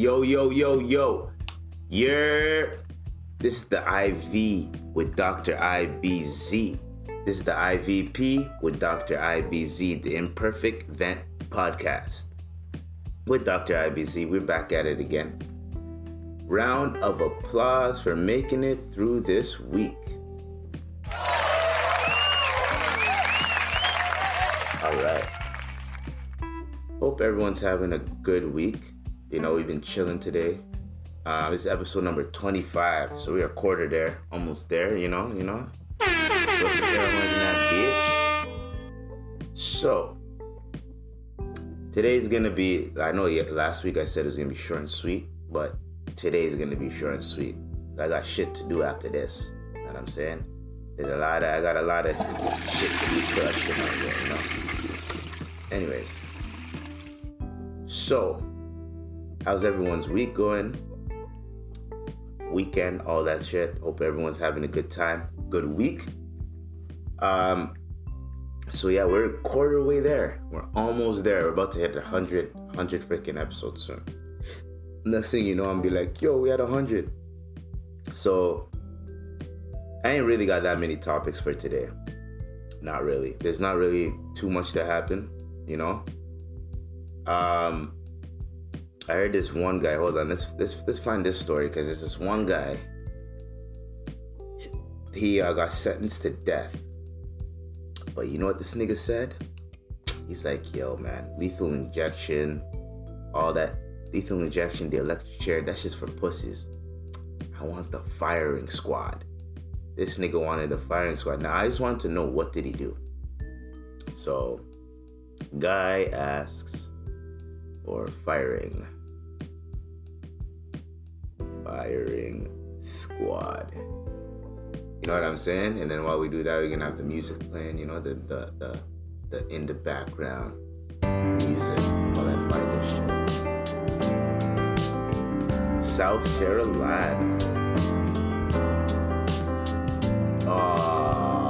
Yo, yo, yo, yo. Yeah. This is the IV with Dr. IBZ. This is the IVP with Dr. IBZ, the Imperfect Vent Podcast. With Dr. IBZ, we're back at it again. Round of applause for making it through this week. All right. Hope everyone's having a good week. You know, we've been chilling today. Uh, this is episode number 25, so we're quarter there, almost there. You know, you know. So today's gonna be. I know last week I said it was gonna be short and sweet, but today's gonna be short and sweet. I got shit to do after this. You know what I'm saying? There's a lot of. I got a lot of shit to there. You know. Anyways, so how's everyone's week going? Weekend, all that shit. Hope everyone's having a good time. Good week. Um, so yeah, we're a quarter way there. We're almost there. We're about to hit 100, 100 freaking episodes soon. Next thing you know, I'm be like, yo, we had a 100. So I ain't really got that many topics for today. Not really. There's not really too much to happen, you know. Um, I heard this one guy. Hold on, let's let's let's find this story because there's this one guy. He uh, got sentenced to death, but you know what this nigga said? He's like, "Yo, man, lethal injection, all that lethal injection, the electric chair. That's just for pussies. I want the firing squad." This nigga wanted the firing squad. Now I just want to know what did he do. So, guy asks for firing firing squad. You know what I'm saying? And then while we do that, we're gonna have the music playing. You know, the the the, the in the background music, all that fine shit. South Carolina. Oh.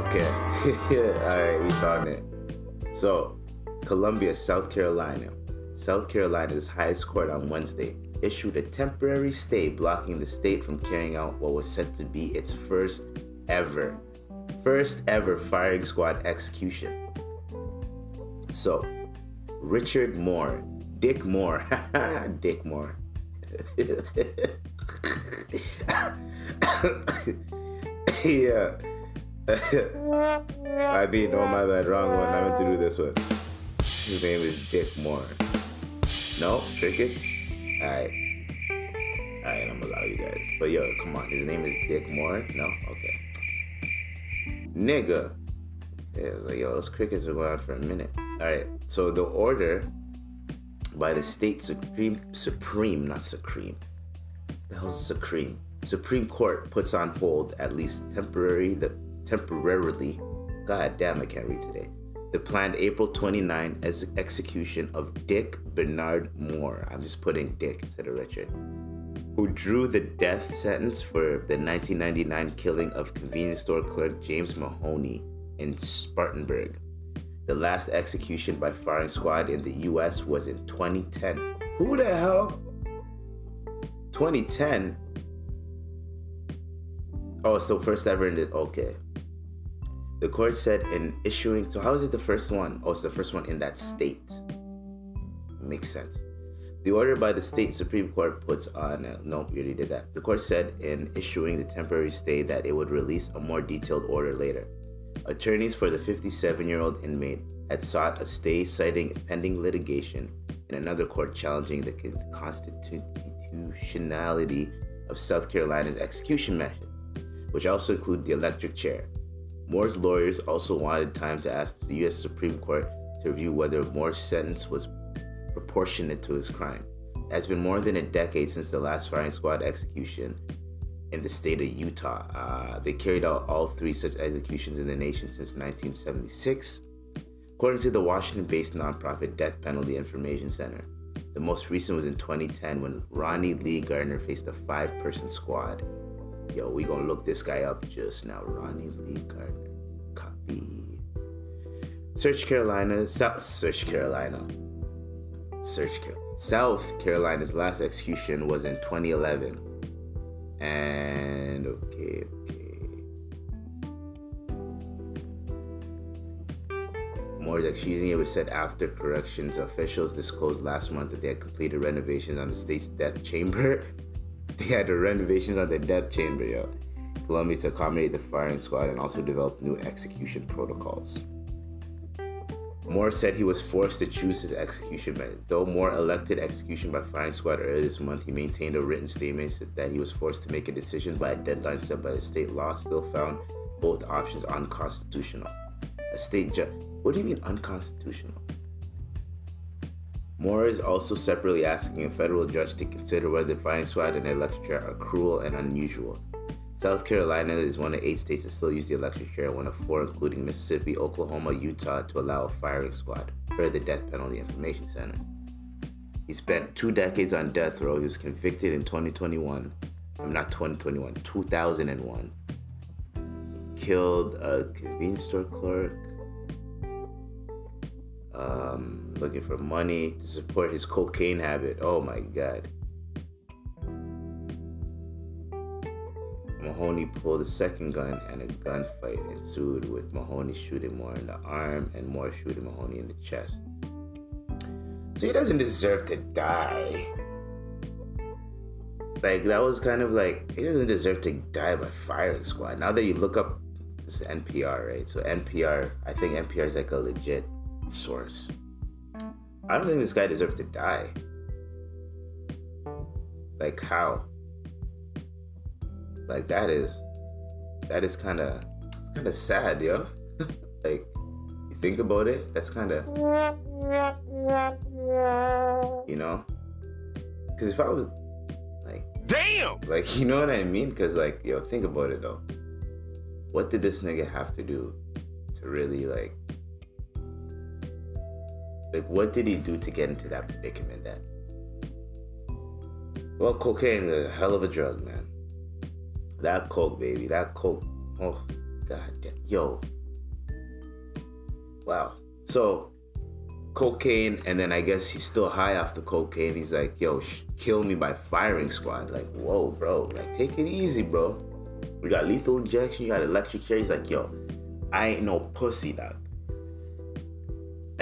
Okay. all right, we found it. So, Columbia, South Carolina South Carolina's highest court on Wednesday issued a temporary stay blocking the state from carrying out what was said to be its first ever, first ever firing squad execution. So, Richard Moore, Dick Moore, Dick Moore. yeah. I mean, oh my bad, wrong one. I meant to do this one. His name is Dick Moore. No, crickets. All right, all right. I'm gonna allow you guys. But yo, come on. His name is Dick Moore. No, okay. Nigga. Yeah, like yo, those crickets are going on for a minute. All right. So the order by the state supreme, supreme, not supreme. The hell's supreme? Supreme Court puts on hold at least temporary the temporarily. God damn, I can't read today the planned April 29 ex- execution of Dick Bernard Moore. I'm just putting Dick instead of Richard. Who drew the death sentence for the 1999 killing of convenience store clerk James Mahoney in Spartanburg. The last execution by firing squad in the US was in 2010. Who the hell? 2010? Oh, so first ever in the. Okay. The court said in issuing, so how is it the first one? Oh, it's the first one in that state. Makes sense. The order by the state Supreme Court puts on, uh, no, we already did that. The court said in issuing the temporary stay that it would release a more detailed order later. Attorneys for the 57 year old inmate had sought a stay citing pending litigation in another court challenging the constitutionality of South Carolina's execution method, which also include the electric chair. Moore's lawyers also wanted time to ask the U.S. Supreme Court to review whether Moore's sentence was proportionate to his crime. It has been more than a decade since the last firing squad execution in the state of Utah. Uh, they carried out all three such executions in the nation since 1976. According to the Washington based nonprofit Death Penalty Information Center, the most recent was in 2010 when Ronnie Lee Gardner faced a five person squad Yo, we gonna look this guy up just now. Ronnie Lee Gardner. Copy. Search Carolina. South Search Carolina. Search South Carolina's last execution was in 2011. And okay, okay. Moore's execution was said after corrections officials disclosed last month that they had completed renovations on the state's death chamber. they had the renovations on the death chamber, yo. Columbia to accommodate the firing squad and also develop new execution protocols. Moore said he was forced to choose his execution method. Though Moore elected execution by firing squad earlier this month, he maintained a written statement that he was forced to make a decision by a deadline set by the state law. Still found both options unconstitutional. A state judge. What do you mean unconstitutional? Moore is also separately asking a federal judge to consider whether firing squad and electric chair are cruel and unusual. South Carolina is one of eight states that still use the electric chair, one of four, including Mississippi, Oklahoma, Utah, to allow a firing squad, per the Death Penalty Information Center. He spent two decades on death row. He was convicted in 2021. I'm not 2021, 2001. He killed a convenience store clerk, um, looking for money to support his cocaine habit. Oh my God. Mahoney pulled a second gun and a gunfight ensued with Mahoney shooting Moore in the arm and Moore shooting Mahoney in the chest. So he doesn't deserve to die. Like that was kind of like he doesn't deserve to die by firing squad. Now that you look up this NPR, right? So NPR, I think NPR is like a legit source. I don't think this guy deserves to die. Like how? Like that is that is kind of it's kind of sad, yo. like you think about it, that's kind of you know. Because if I was like, damn, like you know what I mean? Because like yo, think about it though. What did this nigga have to do to really like? Like, what did he do to get into that predicament? That well, cocaine is a hell of a drug, man. That coke, baby. That coke. Oh, god damn. Yo. Wow. So, cocaine, and then I guess he's still high off the cocaine. He's like, yo, sh- kill me by firing squad. Like, whoa, bro. Like, take it easy, bro. We got lethal injection, you got electric chair. He's like, yo, I ain't no pussy, dog.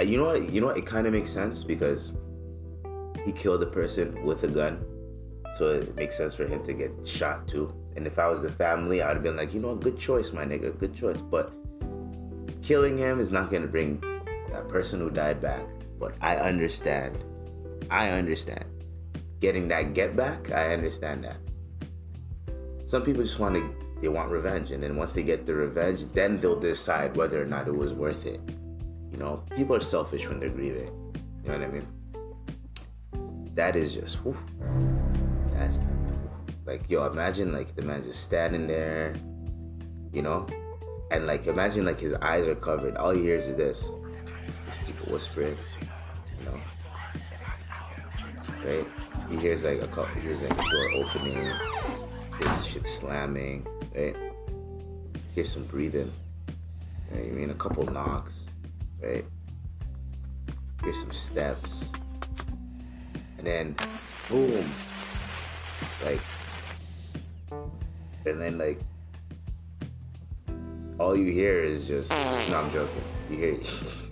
You know what? You know what? It kind of makes sense because he killed the person with a gun, so it makes sense for him to get shot too. And if I was the family, I'd have been like, you know, good choice, my nigga, good choice. But killing him is not gonna bring that person who died back. But I understand. I understand. Getting that get back, I understand that. Some people just want to, they want revenge. And then once they get the revenge, then they'll decide whether or not it was worth it. You know, people are selfish when they're grieving. You know what I mean? That is just, whew, that's like, yo, imagine like the man just standing there, you know, and like imagine like his eyes are covered. All he hears is this. People whispering, you know. Right? He hears like a couple. He hears like a door opening. This shit slamming. Right? Hears some breathing. Right? You mean a couple knocks. Right? Here's some steps. And then, boom. Like and then like all you hear is just no i'm joking you hear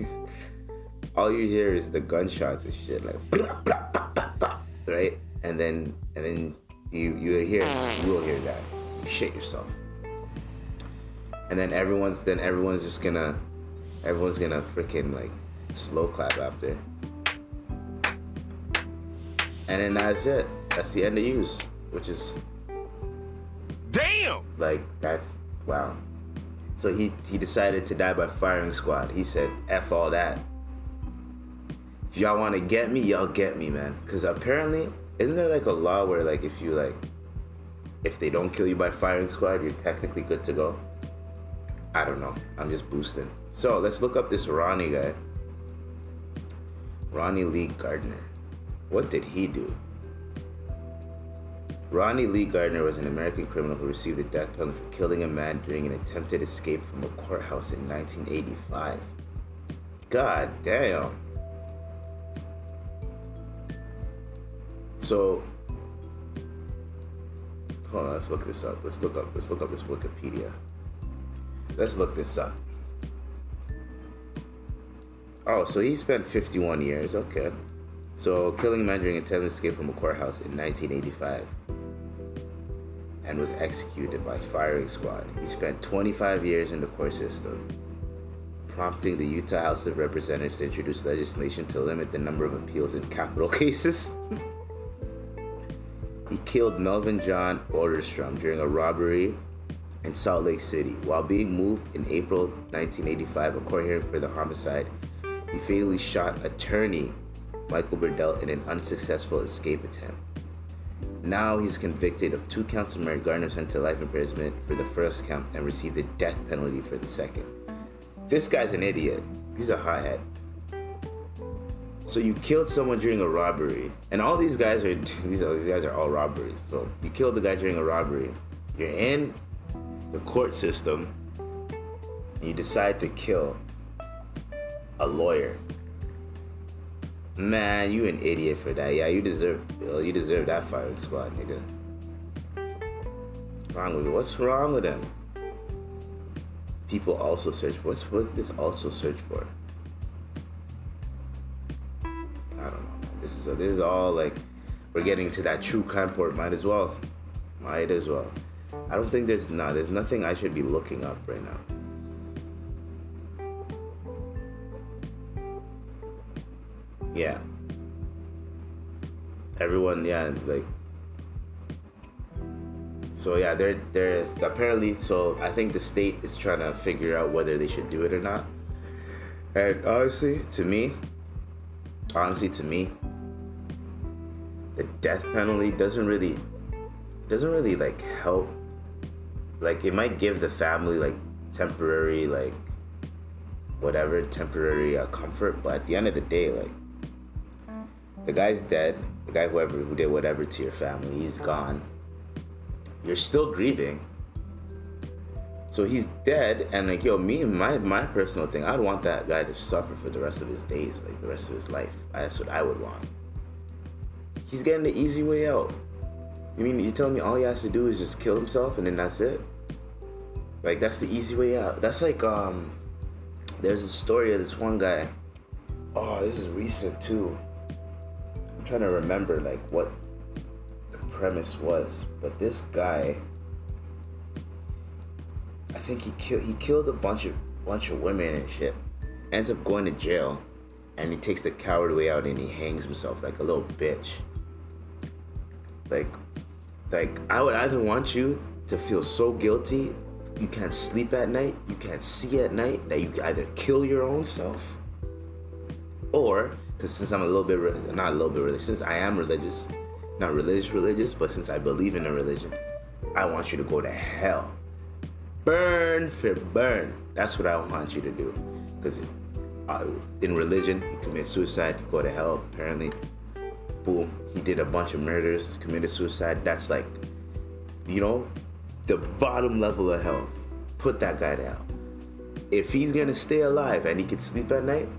all you hear is the gunshots and shit like right and then and then you you hear you will hear that you shit yourself and then everyone's then everyone's just gonna everyone's gonna freaking like slow clap after and then that's it that's the end of use which is Damn! Like that's wow. So he he decided to die by firing squad. He said, "F all that. If y'all want to get me, y'all get me, man." Because apparently, isn't there like a law where like if you like, if they don't kill you by firing squad, you're technically good to go. I don't know. I'm just boosting. So let's look up this Ronnie guy. Ronnie Lee Gardner. What did he do? Ronnie Lee Gardner was an American criminal who received the death penalty for killing a man during an attempted escape from a courthouse in 1985. God damn. So hold on, let's look this up. Let's look up let's look up this Wikipedia. Let's look this up. Oh, so he spent 51 years. Okay. So killing during attempted escape from a courthouse in 1985 and was executed by firing squad. He spent 25 years in the court system, prompting the Utah House of Representatives to introduce legislation to limit the number of appeals in capital cases. he killed Melvin John Otterstrom during a robbery in Salt Lake City. While being moved in April 1985, a court hearing for the homicide, he fatally shot attorney Michael Burdell in an unsuccessful escape attempt. Now he's convicted of two counts of murder, Gardner sent to life imprisonment for the first count and received the death penalty for the second. This guy's an idiot. He's a hothead. So you killed someone during a robbery, and all these guys are these these guys are all robberies. So you killed the guy during a robbery. You're in the court system. You decide to kill a lawyer. Man, you an idiot for that. Yeah, you deserve you deserve that firing squad, nigga. Wrong with you? What's wrong with them? People also search for what's what this also search for? I don't know. This is this is all like we're getting to that true crime port. Might as well. Might as well. I don't think there's not. There's nothing I should be looking up right now. yeah everyone yeah like so yeah they're they're apparently so i think the state is trying to figure out whether they should do it or not and honestly to me honestly to me the death penalty doesn't really doesn't really like help like it might give the family like temporary like whatever temporary uh, comfort but at the end of the day like the guy's dead. The guy, whoever who did whatever to your family, he's gone. You're still grieving. So he's dead, and like yo, me my my personal thing, I'd want that guy to suffer for the rest of his days, like the rest of his life. That's what I would want. He's getting the easy way out. You mean you telling me all he has to do is just kill himself and then that's it? Like that's the easy way out. That's like um, there's a story of this one guy. Oh, this is recent too I'm trying to remember like what the premise was, but this guy, I think he killed he killed a bunch of bunch of women and shit. Ends up going to jail, and he takes the coward way out and he hangs himself like a little bitch. Like, like I would either want you to feel so guilty you can't sleep at night, you can't see at night, that you either kill your own self, or because since I'm a little bit, not a little bit religious, since I am religious, not religious, religious, but since I believe in a religion, I want you to go to hell. Burn for burn. That's what I want you to do. Because uh, in religion, you commit suicide, you go to hell, apparently. Boom. He did a bunch of murders, committed suicide. That's like, you know, the bottom level of hell. Put that guy down. If he's gonna stay alive and he could sleep at night,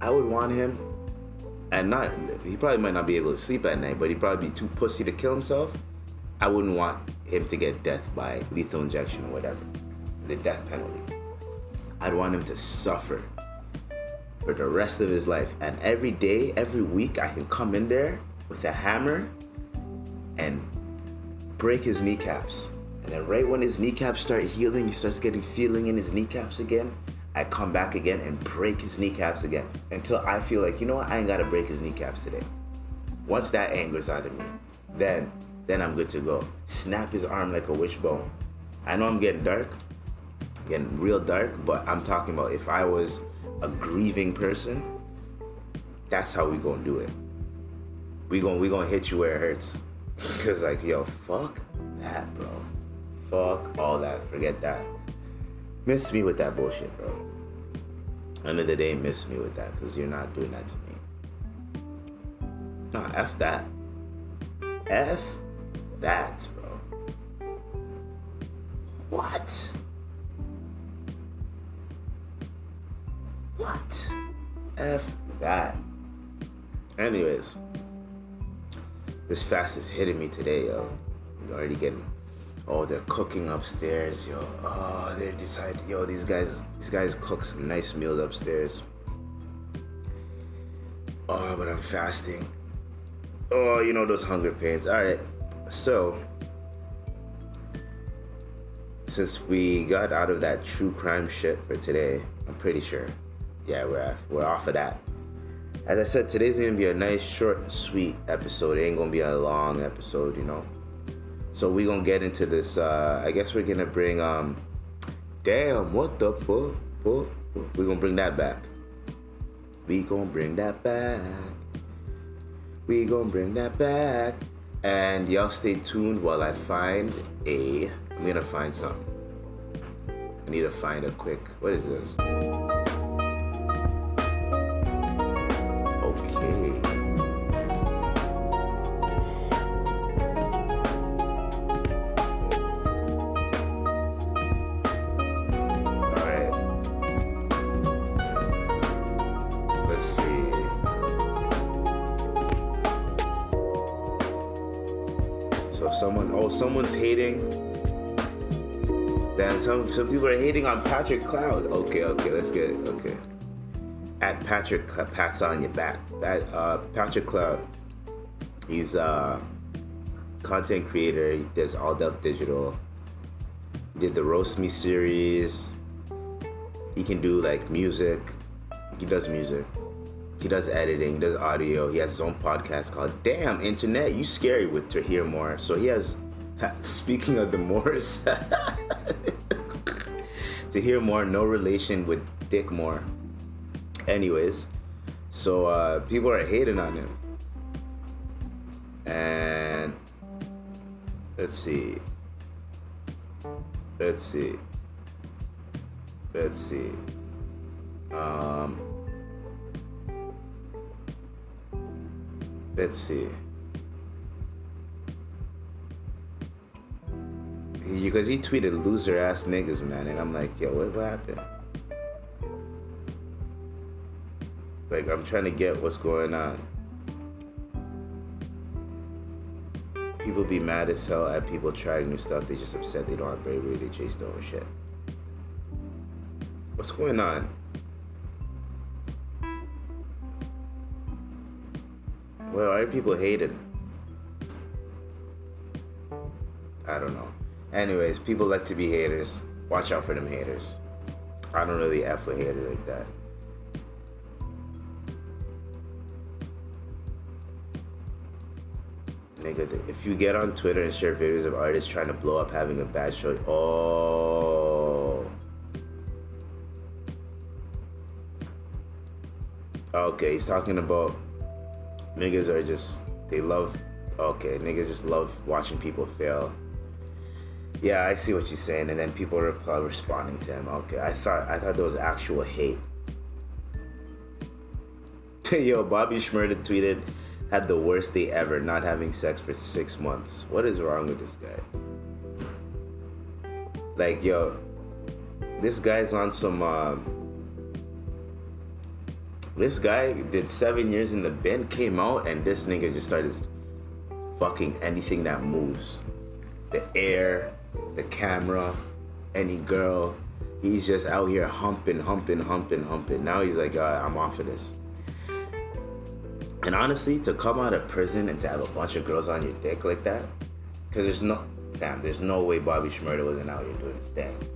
I would want him, and not he probably might not be able to sleep at night, but he'd probably be too pussy to kill himself. I wouldn't want him to get death by lethal injection or whatever, the death penalty. I'd want him to suffer for the rest of his life. And every day, every week, I can come in there with a hammer and break his kneecaps. And then right when his kneecaps start healing, he starts getting feeling in his kneecaps again. I come back again and break his kneecaps again until I feel like, you know what, I ain't gotta break his kneecaps today. Once that anger's out of me, then then I'm good to go. Snap his arm like a wishbone. I know I'm getting dark, getting real dark, but I'm talking about if I was a grieving person, that's how we gonna do it. We gonna we gonna hit you where it hurts. Cause like yo, fuck that, bro. Fuck all that. Forget that. Miss me with that bullshit, bro. End of the day, miss me with that because you're not doing that to me. Nah, F that. F that, bro. What? What? F that. Anyways. this fast is hitting me today, yo. I'm already getting. Oh, they're cooking upstairs, yo. Oh, they decide, yo, these guys, these guys cook some nice meals upstairs. Oh, but I'm fasting. Oh, you know those hunger pains. All right, so since we got out of that true crime shit for today, I'm pretty sure. Yeah, we're we're off of that. As I said, today's gonna be a nice, short, sweet episode. It ain't gonna be a long episode, you know. So we gonna get into this. Uh, I guess we're gonna bring um, damn, what the fuck. We gonna bring that back. We gonna bring that back. We gonna bring that back. And y'all stay tuned while I find a. I'm gonna find something. I need to find a quick. What is this? Okay. Someone oh someone's hating. Then some some people are hating on Patrick Cloud. Okay, okay, let's get it. Okay. At Patrick pats on your back. That uh Patrick Cloud. He's a content creator. He does all Death Digital. He did the Roast Me series. He can do like music. He does music. He does editing, does audio. He has his own podcast called Damn Internet. You scary with to hear more. So he has. Speaking of the Moors, to hear more, no relation with Dick Moore. Anyways, so uh, people are hating on him, and let's see, let's see, let's see. Um, let's see. Because he tweeted loser ass niggas, man, and I'm like, yo, what, what happened? Like, I'm trying to get what's going on. People be mad as hell at people trying new stuff. They just upset they don't have bravery. They chase their own shit. What's going on? Well, why are people hating? I don't know. Anyways, people like to be haters. Watch out for them haters. I don't really F with haters like that. Nigga, if you get on Twitter and share videos of artists trying to blow up having a bad show, oh. Okay, he's talking about niggas are just, they love, okay, niggas just love watching people fail. Yeah, I see what you're saying, and then people are reply, responding to him. Okay, I thought I thought there was actual hate. Yo, Bobby Shmurda tweeted, "Had the worst day ever, not having sex for six months. What is wrong with this guy? Like, yo, this guy's on some. Um, this guy did seven years in the bin, came out, and this nigga just started fucking anything that moves. The air, the camera, any girl. He's just out here humping, humping, humping, humping. Now he's like, uh, I'm off of this. And honestly, to come out of prison and to have a bunch of girls on your dick like that, because there's no, fam, there's no way Bobby Shmurda wasn't out here doing his thing.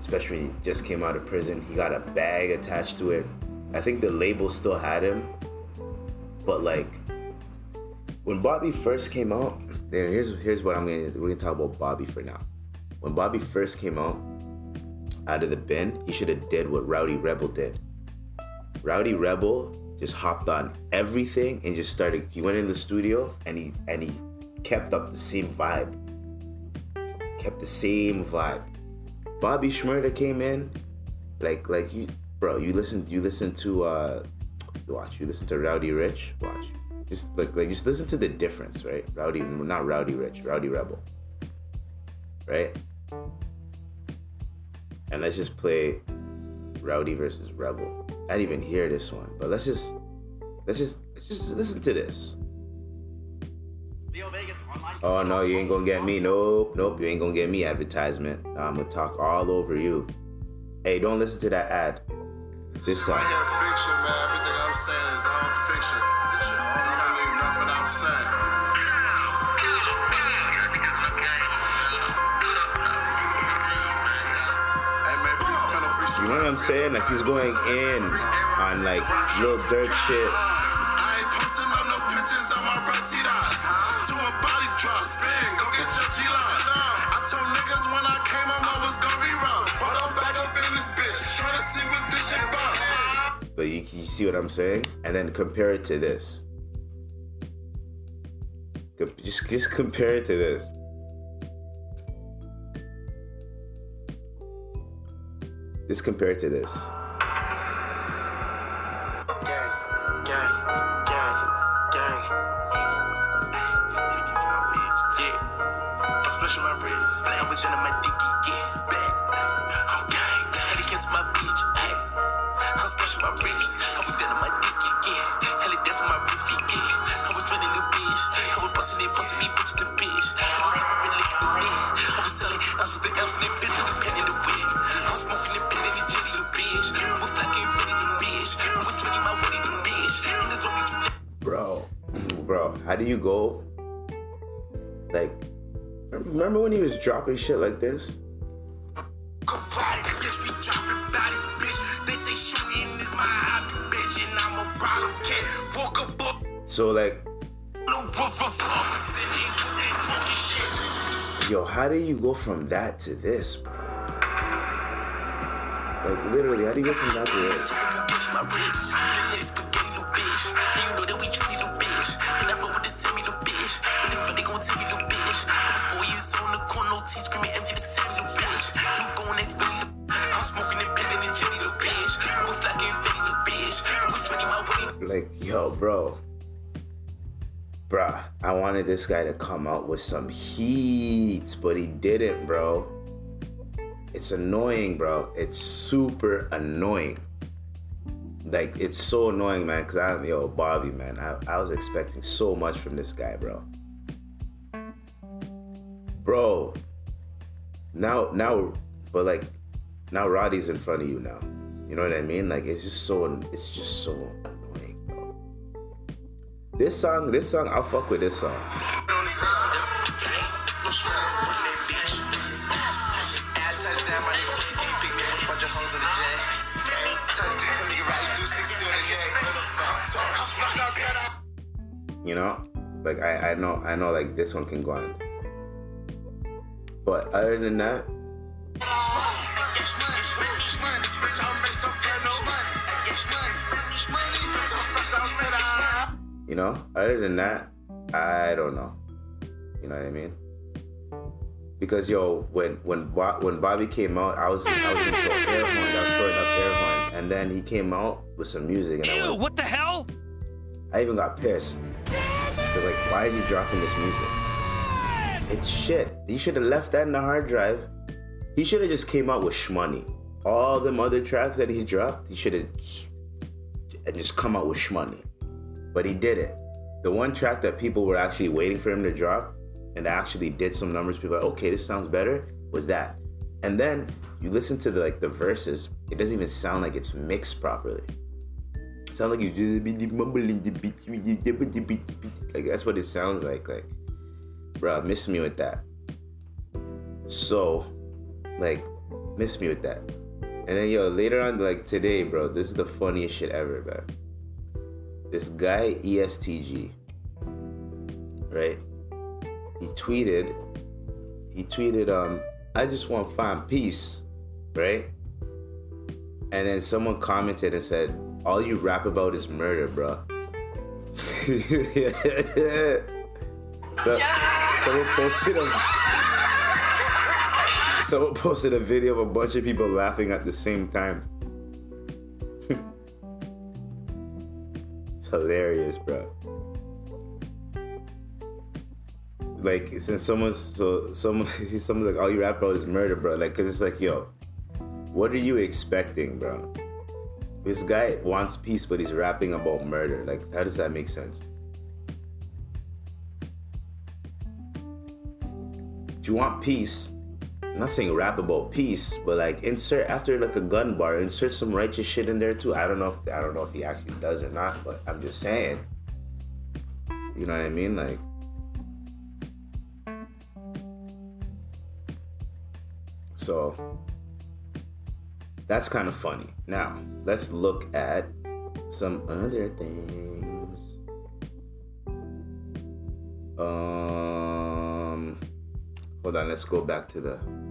Especially when he just came out of prison. He got a bag attached to it. I think the label still had him. But like, when Bobby first came out, then here's here's what I'm gonna we're gonna talk about Bobby for now. When Bobby first came out out of the bin, he should have did what Rowdy Rebel did. Rowdy Rebel just hopped on everything and just started. He went in the studio and he and he kept up the same vibe. Kept the same vibe. Bobby Shmurda came in, like like you, bro. You listen you listen to uh, watch. You listen to Rowdy Rich. Watch. Just like like just listen to the difference, right? Rowdy, not Rowdy Rich, Rowdy Rebel, right? And let's just play Rowdy versus Rebel. I didn't even hear this one, but let's just let's just let's just listen to this. Oh no, you ain't gonna get me. Nope, nope, you ain't gonna get me advertisement. I'm gonna talk all over you. Hey, don't listen to that ad. This song. You know what I'm saying? Like he's going in on like little dirt shit. But you, you see what I'm saying? And then compare it to this. Just just compare it to this. Just compare it to this. And shit like this? So like yo, how do you go from that to this? Like, literally, how do you go from that to this? Yo, bro. Bruh, I wanted this guy to come out with some heat, but he didn't, bro. It's annoying, bro. It's super annoying. Like, it's so annoying, man, because I'm, yo, Bobby, man. I, I was expecting so much from this guy, bro. Bro. Now, now, but like, now Roddy's in front of you now. You know what I mean? Like, it's just so, it's just so. This song, this song, I'll fuck with this song. You know, like I, I know, I know, like this one can go on. But other than that, you know, other than that, I don't know. You know what I mean? Because yo, when when when Bobby came out, I was I was into air horns. I was throwing up air horns, and then he came out with some music, and I Ew, went, what the hell? I even got pissed. They're like, why is he dropping this music? It's shit. He should have left that in the hard drive. He should have just came out with Shmoney. All them other tracks that he dropped, he should have and just come out with Shmoney. But he did it. The one track that people were actually waiting for him to drop and actually did some numbers, people like, okay, this sounds better, was that. And then you listen to the like the verses, it doesn't even sound like it's mixed properly. It sounds like you mumbling like that's what it sounds like. Like, bro, miss me with that. So, like, miss me with that. And then yo, later on, like today, bro, this is the funniest shit ever, man. This guy EST Gee, right? He tweeted, he tweeted, um, I just want to find peace, right? And then someone commented and said, all you rap about is murder, bro. so, someone posted a someone posted a video of a bunch of people laughing at the same time. Hilarious, bro. Like since someone's so someone someone's like, all you rap about is murder, bro. Like, cause it's like, yo, what are you expecting, bro? This guy wants peace, but he's rapping about murder. Like, how does that make sense? you want peace, not saying rap about peace, but like insert after like a gun bar, insert some righteous shit in there too. I don't know if I don't know if he actually does or not, but I'm just saying. You know what I mean? Like So that's kind of funny. Now, let's look at some other things. Um, hold on, let's go back to the.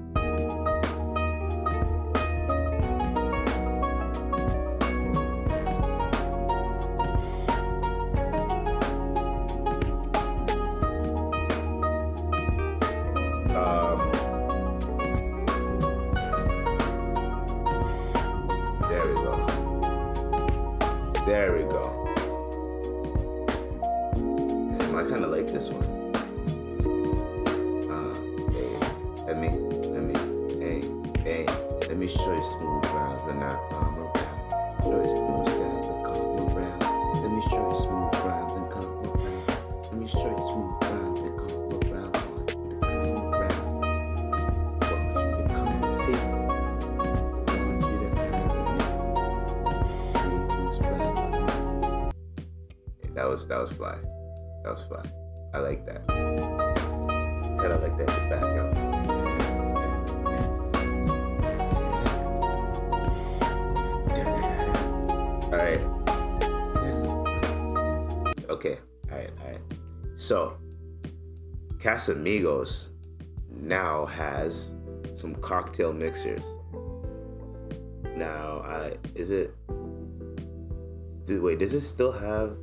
Okay. All right. All right. So, Casamigos now has some cocktail mixers. Now, I is it? Did, wait, does it still have?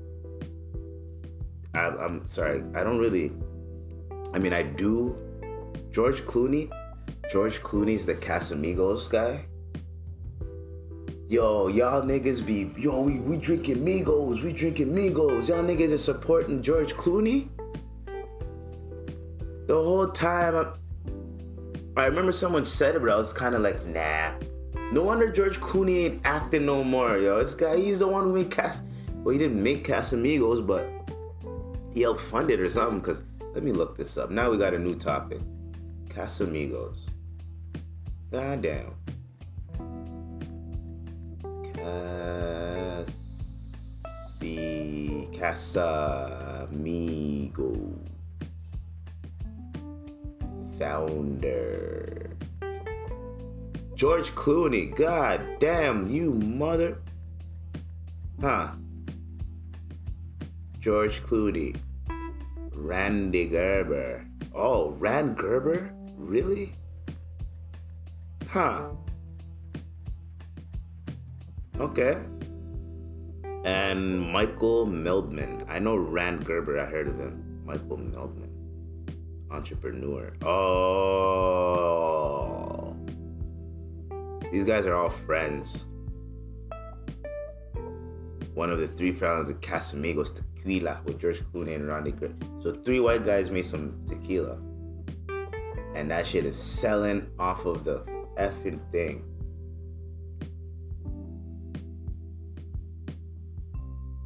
I, I'm sorry, I don't really. I mean, I do. George Clooney, George Clooney's the Casamigos guy. Yo, y'all niggas be yo, we, we drinking Migos, we drinking Migos. Y'all niggas are supporting George Clooney. The whole time, I, I remember someone said it, but I was kind of like, nah. No wonder George Clooney ain't acting no more, yo. This guy, he's the one who made Cas. Well, he didn't make Casamigos, but he helped fund it or something. Cause let me look this up. Now we got a new topic. Casamigos. God damn. Casi Casamigo. Founder. George Clooney. God damn, you mother. Huh. George Clooney. Rande Gerber. Oh, Rand Gerber? Really? Huh. Okay. And Michael Meldman. I know Rand Gerber, I heard of him. Michael Meldman. Entrepreneur. Oh. These guys are all friends. One of the three founders of Casamigos Tequila with George Clooney and Rande Gerber. So three white guys made some tequila. And that shit is selling off of the effing thing.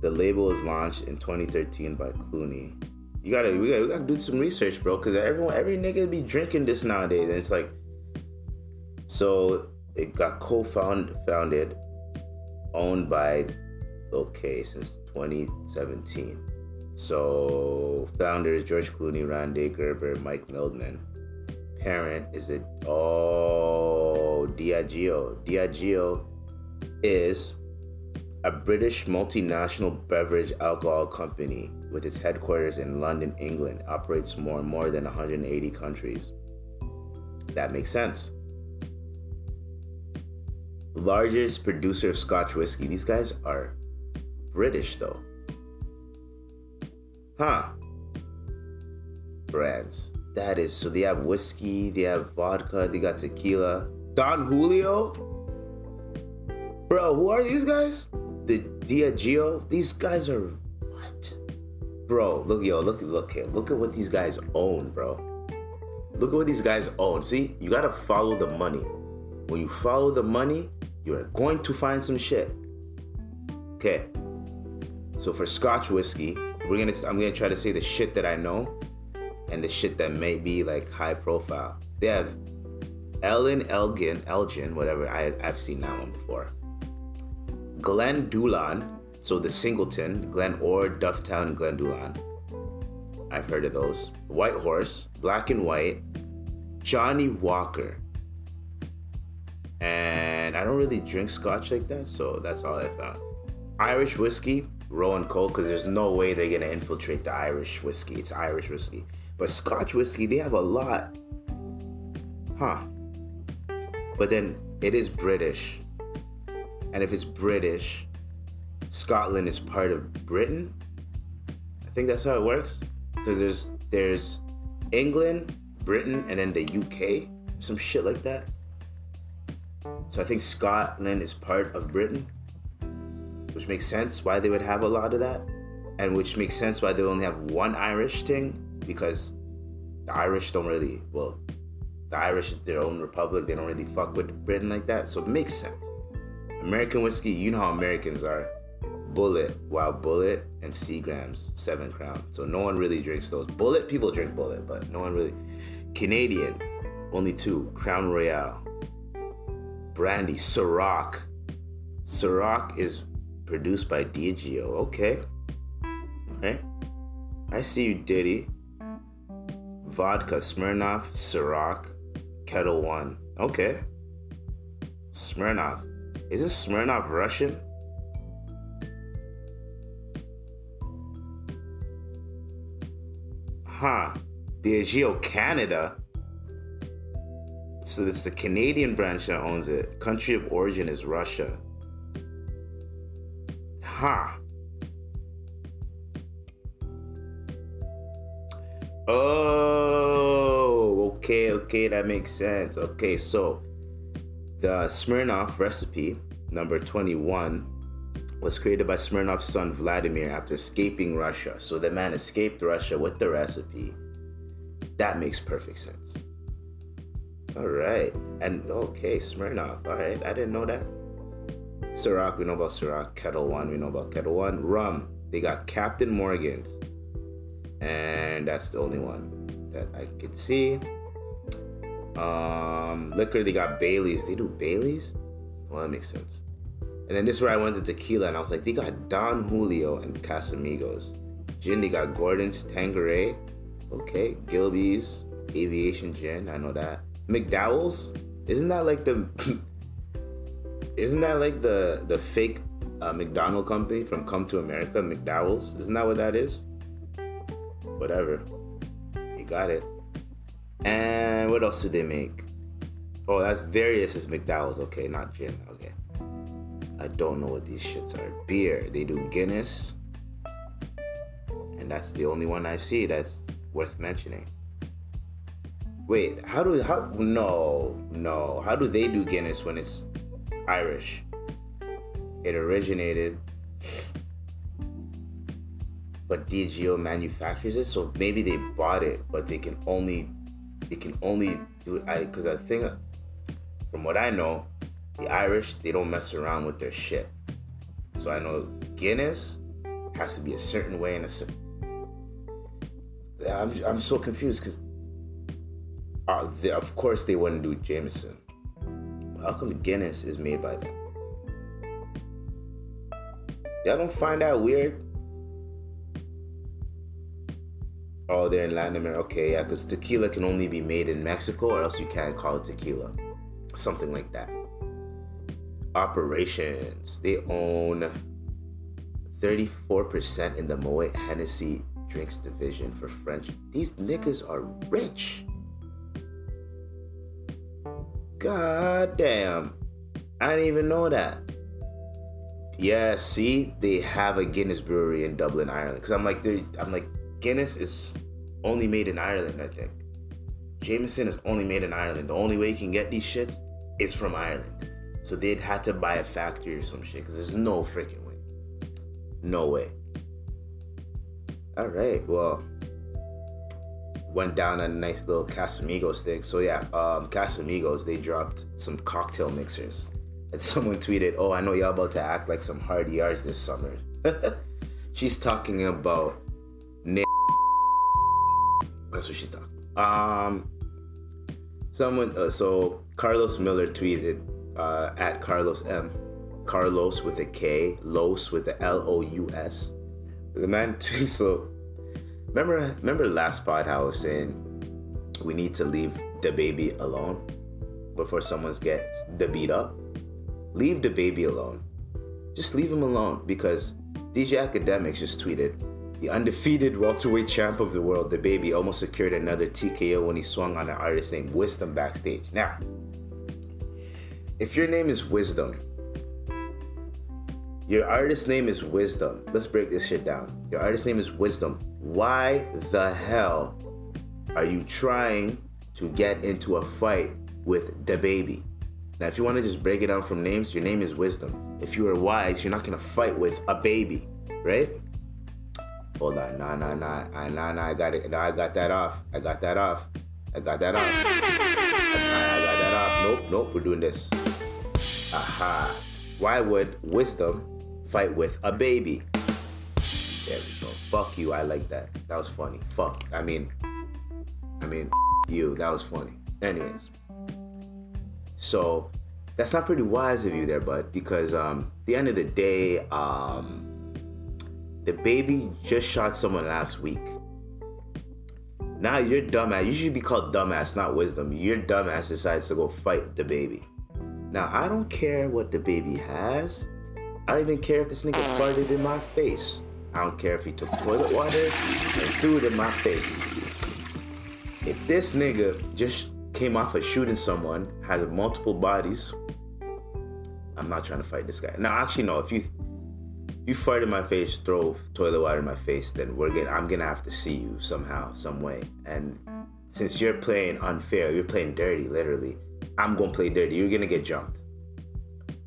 The label was launched in 2013 by Clooney. You gotta, we gotta, we gotta do some research, bro, because everyone, every nigga be drinking this nowadays, and it's like, so it got co-founded, founded, owned by, okay, since 2017. So founders George Clooney, Rande Gerber, Mike Meldman. Parent is it? Oh, Diageo. Diageo is a British multinational beverage alcohol company with its headquarters in London, England, operates more more than 180 countries. That makes sense. Largest producer of Scotch whiskey. These guys are British though. Huh. Brands. That is so they have whiskey, they have vodka, they got tequila. Don Julio? Bro, who are these guys? The Diageo? These guys are what? Bro, look yo, look look here. Look at what these guys own, bro. Look at what these guys own. See, you gotta follow the money. When you follow the money, you're going to find some shit. Okay. So for Scotch whiskey, we're gonna I'm gonna try to say the shit that I know. and the shit that may be like high profile. They have Ellen Elgin, Elgin, whatever. I, I've seen that one before. Glendullan, so the Singleton, Glen Ord, Dufftown, Glendullan. I've heard of those. White Horse, Black and White, Johnnie Walker. And I don't really drink scotch like that, so that's all I found. Irish whiskey, Roe & Co, because there's no way they're gonna infiltrate the Irish whiskey. It's Irish whiskey. But Scotch whiskey, they have a lot. Huh. But then it is British. And if it's British, Scotland is part of Britain. I think that's how it works. Because there's there's England, Britain, and then the UK, some shit like that. So I think Scotland is part of Britain, which makes sense why they would have a lot of that, and which makes sense why they only have one Irish thing because the Irish don't really well, the Irish is their own republic. They don't really fuck with Britain like that, so it makes sense. American whiskey, you know how Americans are. Bulleit, Wild Bulleit, and Seagram's, Seven Crown. So no one really drinks those. Bulleit, people drink Bulleit, but no one really. Canadian, only two. Crown Royal. Brandy, Ciroc. Ciroc is produced by Diageo. Okay. Okay. I see you, Diddy. Vodka, Smirnoff, Ciroc, Ketel One. Okay. Smirnoff. Is this Smirnoff Russian? Huh. Diageo Canada. So it's the Canadian branch that owns it. Country of origin is Russia. Huh. Oh, okay, okay, that makes sense. Okay, so the Smirnoff recipe, number 21, was created by Smirnoff's son Vladimir after escaping Russia. So the man escaped Russia with the recipe. That makes perfect sense. All right. And okay, Smirnoff. All right. I didn't know that. Ciroc, we know about Ciroc. Ketel One, we know about Ketel One. Rum, they got Captain Morgan's. And that's the only one that I could see. Um, liquor, they got Bailey's. They do Bailey's? Well, that makes sense. And then this is where I went to tequila, and I was like, they got Don Julio and Casamigos. Gin, they got Gordon's Tanqueray. Okay, Gilbey's Aviation Gin. I know that. McDowell's. Isn't that like the? isn't that like the the fake uh, McDonald company from Come to America? McDowell's. Isn't that what that is? Whatever. You got it. And what else do they make? Oh, that's various is McDowell's. Okay, not gin. Okay. I don't know what these shits are. Beer. They do Guinness. And that's the only one I see that's worth mentioning. Wait, how do how no no how do they do Guinness when it's Irish? It originated, but Diageo manufactures it, so maybe they bought it, but they can only they can only do it. I because I think from what I know, the Irish they don't mess around with their shit. So I know Guinness has to be a certain way and a certain. I'm I'm so confused because uh, of course they wouldn't do Jameson. How come Guinness is made by them? Y'all don't find that weird? Oh, they're in Latin America. Okay, yeah, because tequila can only be made in Mexico, or else you can't call it tequila. Something like that. Operations. They own 34% in the Moet Hennessy drinks division for French. These niggas are rich. God damn. I didn't even know that. Yeah, see, they have a Guinness brewery in Dublin, Ireland. Because I'm like, I'm like, Guinness is only made in Ireland, I think. Jameson is only made in Ireland. The only way you can get these shits is from Ireland. So they'd had to buy a factory or some shit because there's no freaking way. No way. All right, well, went down a nice little Casamigos thing. So yeah, um, Casamigos they dropped some cocktail mixers, and someone tweeted, "Oh, I know y'all about to act like some hard yards this summer." She's talking about. That's what she's talking. Um, someone. Uh, so Carlos Miller tweeted uh, at Carlos M. Carlos with a K, Los with the L O U S. The man tweets. So remember, remember last pod how I was saying we need to leave the baby alone before someone gets the beat up. Leave the baby alone. Just leave him alone because DJ Akademiks just tweeted the undefeated welterweight champ of the world, the baby, almost secured another TKO when he swung on an artist named Wisdom backstage. Now, if your name is Wisdom, your artist name is Wisdom. Let's break this shit down. Your artist name is Wisdom. Why the hell are you trying to get into a fight with the baby? Now, if you want to just break it down from names, your name is Wisdom. If you are wise, you're not gonna fight with a baby, right? Hold on, nah, nah, nah, I, nah, nah, I got it. Nah, I got that off. I got that off. I got that off. I, got that off. Nope, nope, we're doing this. Aha. Why would Wisdom fight with a baby? There we go. Fuck you. I like that. That was funny. Fuck. I mean, I mean, you. That was funny. Anyways. So that's not pretty wise of you there, bud, because um, the end of the day, um, the baby just shot someone last week. Now you're dumbass. You should be called dumbass, not wisdom. Your dumbass decides to go fight the baby. Now I don't care what the baby has. I don't even care if this nigga farted in my face. I don't care if he took toilet water and threw it in my face. If this nigga just came off of shooting someone, has multiple bodies, I'm not trying to fight this guy. Now, actually, no. If you you fart in my face, throw toilet water in my face, then we're gonna I'm gonna have to see you somehow, some way. And since you're playing unfair, you're playing dirty, literally. I'm gonna play dirty. You're gonna get jumped.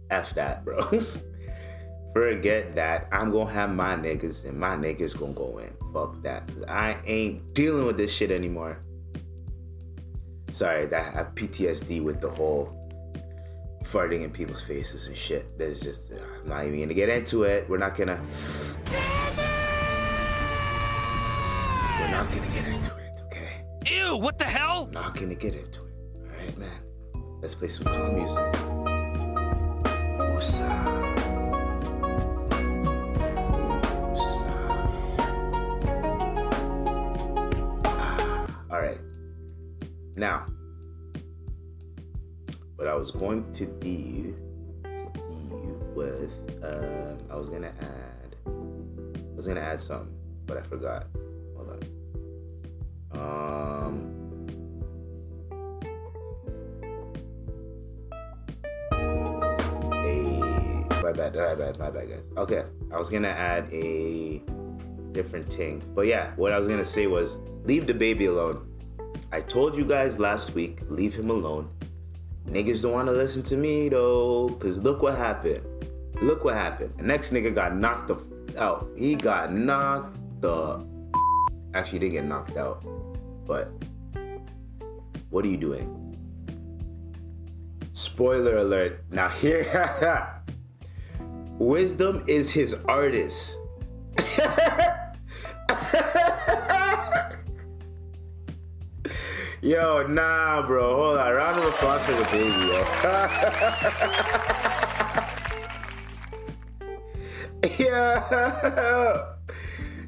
F that, bro. Forget that. I'm gonna have my niggas, and my niggas gonna go in. Fuck that. I ain't dealing with this shit anymore. Sorry, that I have PTSD with the whole farting in people's faces and shit. There's just uh, I'm not even gonna get into it. We're not gonna We're not gonna get into it, okay? Ew, what the hell? Not gonna get into it. Alright man. Let's play some calm music. Woosah. Alright. Now, what I was going to do, to was, um, I was gonna add, I was gonna add something, but I forgot. Hold on. Um. A my bad, my bad, my bad, guys. Okay, I was gonna add a different thing, but yeah, what I was gonna say was leave the baby alone. I told you guys last week, leave him alone. Niggas don't want to listen to me though, cause look what happened. Look what happened. The next nigga got knocked the f- out. He got knocked the. Actually, didn't get knocked out, but what are you doing? Spoiler alert. Now here, wisdom is his artist. Yo, nah, bro. Hold on. Round of applause for the baby, yo. yo.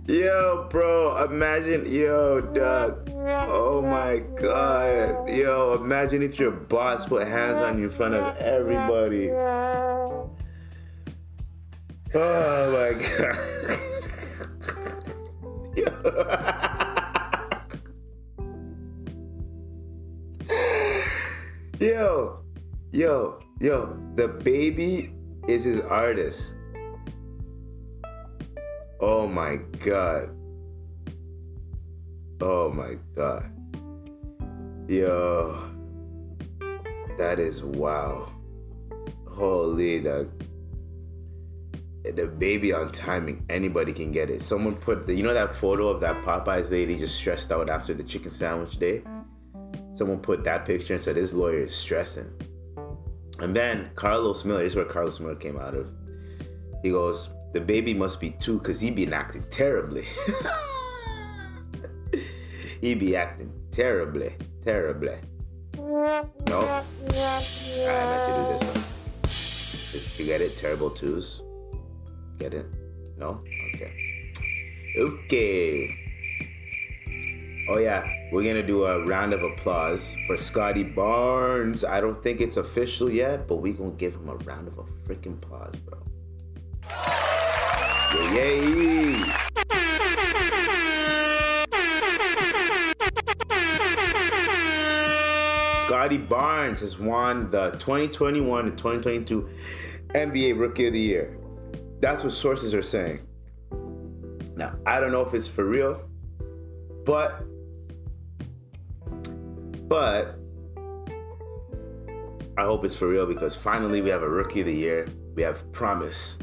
Yo, bro. Imagine, yo, Doug. Oh my god. Yo, imagine if your boss put hands on you in front of everybody. Oh my god. yo. Yo, yo, yo, the baby is his artist. Oh my god. Oh my god. Yo. That is wow. Holy the the baby on timing. Anybody can get it. Someone put the you know that photo of that Popeyes lady just stressed out after the chicken sandwich day? Someone put that picture and said his lawyer is stressing. And then Carlos Miller, this is where Carlos Miller came out of. He goes, the baby must be two because he been acting terribly. he be acting terribly, terribly. No? Alright, let you do this one. You get it? Terrible twos? Get it? No? Okay. Okay. Oh yeah, we're gonna do a round of applause for Scottie Barnes. I don't think it's official yet, but we gonna give him a round of a freaking applause, bro. Yay! Scottie Barnes has won the 2021 and 2022 NBA Rookie of the Year. That's what sources are saying. Now, I don't know if it's for real, but but I hope it's for real because finally we have a Rookie of the Year. We have promise.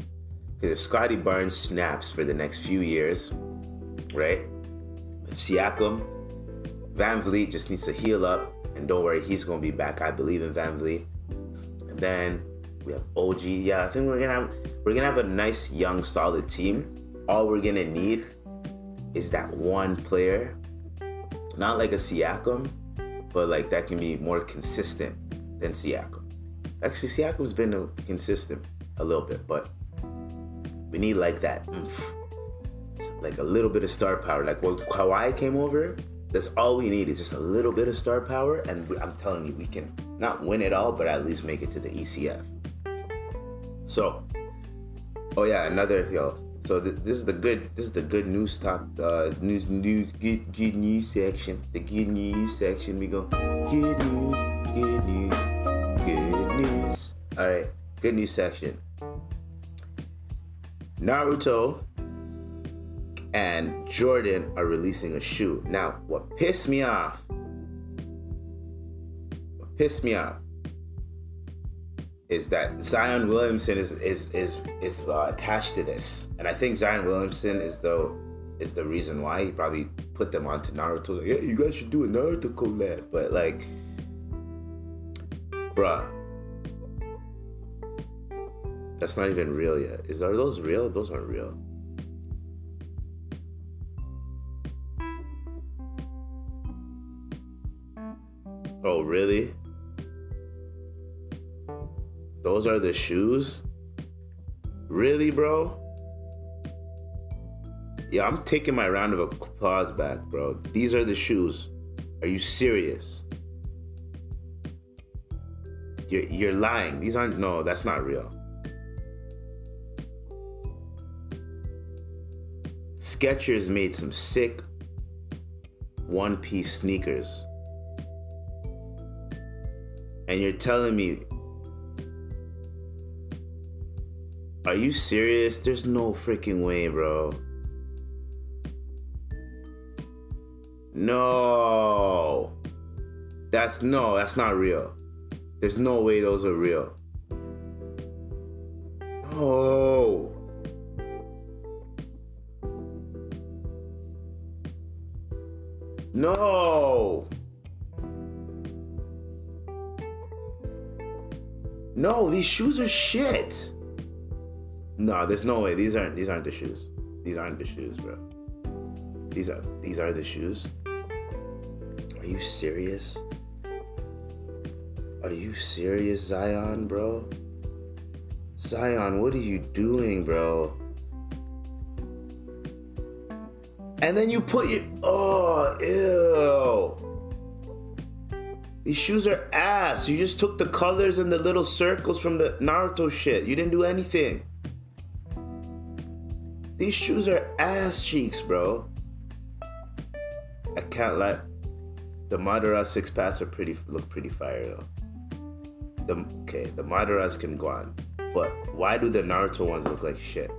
Because if Scottie Barnes snaps for the next few years, right? Siakam, VanVleet just needs to heal up, and don't worry, he's gonna be back. I believe in VanVleet. And then we have OG. Yeah, I think we're gonna have we're gonna have a nice young solid team. All we're gonna need is that one player, not like a Siakam, but like that can be more consistent than Siakam. Actually, Siakam's been uh, consistent a little bit, but we need like that, oomph. like a little bit of star power. Like when Kawhi came over, that's all we need is just a little bit of star power, and we, I'm telling you, we can not win it all, but at least make it to the ECF. So, oh yeah, another yo. So th- this is the good. This is the good news top. Uh, news, news, good, good news section. The good news section. We go. Good news, good news, good news. All right, good news section. Naruto and Jordan are releasing a shoe. Now, what pissed me off? What pissed me off is that Zion Williamson is is is is uh, attached to this, and I think Zion Williamson is the is the reason why he probably put them onto Naruto. Like, yeah, you guys should do a Naruto collab, but like, bruh. That's not even real yet. Is are those real? Those aren't real. Oh, really? Those are the shoes? Really, bro? Yeah, I'm taking my round of applause back, bro. These are the shoes. Are you serious? You're, you're lying. These aren't, no, that's not real. Skechers made some sick one piece sneakers. And you're telling me, are you serious? There's no freaking way, bro. No. That's no, that's not real. There's no way those are real. No. No. No, these shoes are shit. No, there's no way. These aren't these aren't the shoes. These aren't the shoes, bro. These are these are the shoes. Are you serious? Are you serious, Zion, bro? Zion, what are you doing, bro? And then you put your oh ew. These shoes are ass. You just took the colors and the little circles from the Naruto shit. You didn't do anything. These shoes are ass cheeks, bro. I can't lie. The Madara six packs are pretty look pretty fire though. The okay, the Madaras can go on, but why do the Naruto ones look like shit?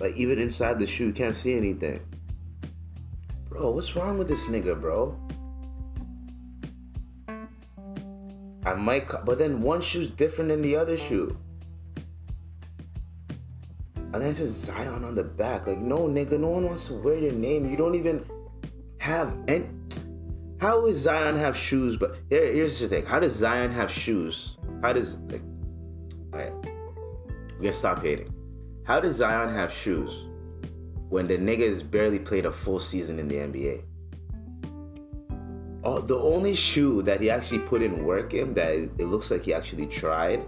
Like even inside the shoe, you can't see anything. Bro, what's wrong with this nigga, bro? I might, but then one shoe's different than the other shoe. And then it says Zion on the back. Like, no, nigga, no one wants to wear your name. You don't even have any. How does Zion have shoes? But here, here's the thing. How does Zion have shoes? How does like? All right, we're gonna stop hating. How does Zion have shoes when the niggas barely played a full season in the NBA. Oh, the only shoe that he actually put in work in that it looks like he actually tried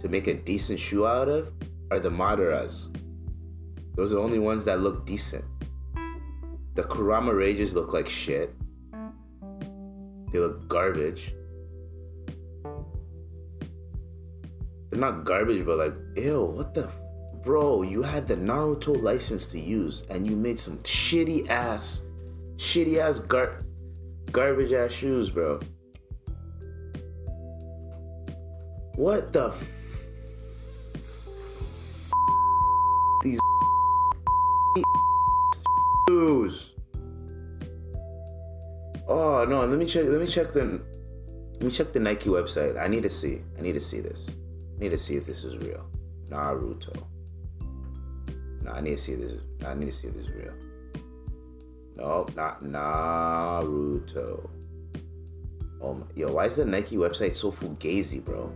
to make a decent shoe out of are the Madaras. Those are the only ones that look decent. The Kurama Rages look like shit. They look garbage. They're not garbage, but like, ew, what the? Bro, you had the Naruto license to use and you made some shitty ass, shitty ass gar- garbage ass shoes, bro. What the Oh no, let me check let me check the let me check the Nike website. I need to see. I need to see this. I need to see if this is real. Naruto. No, I need to see this is I need to see if this is real. No, not Naruto. Oh my, yo, why is the Nike website so fugazi, bro?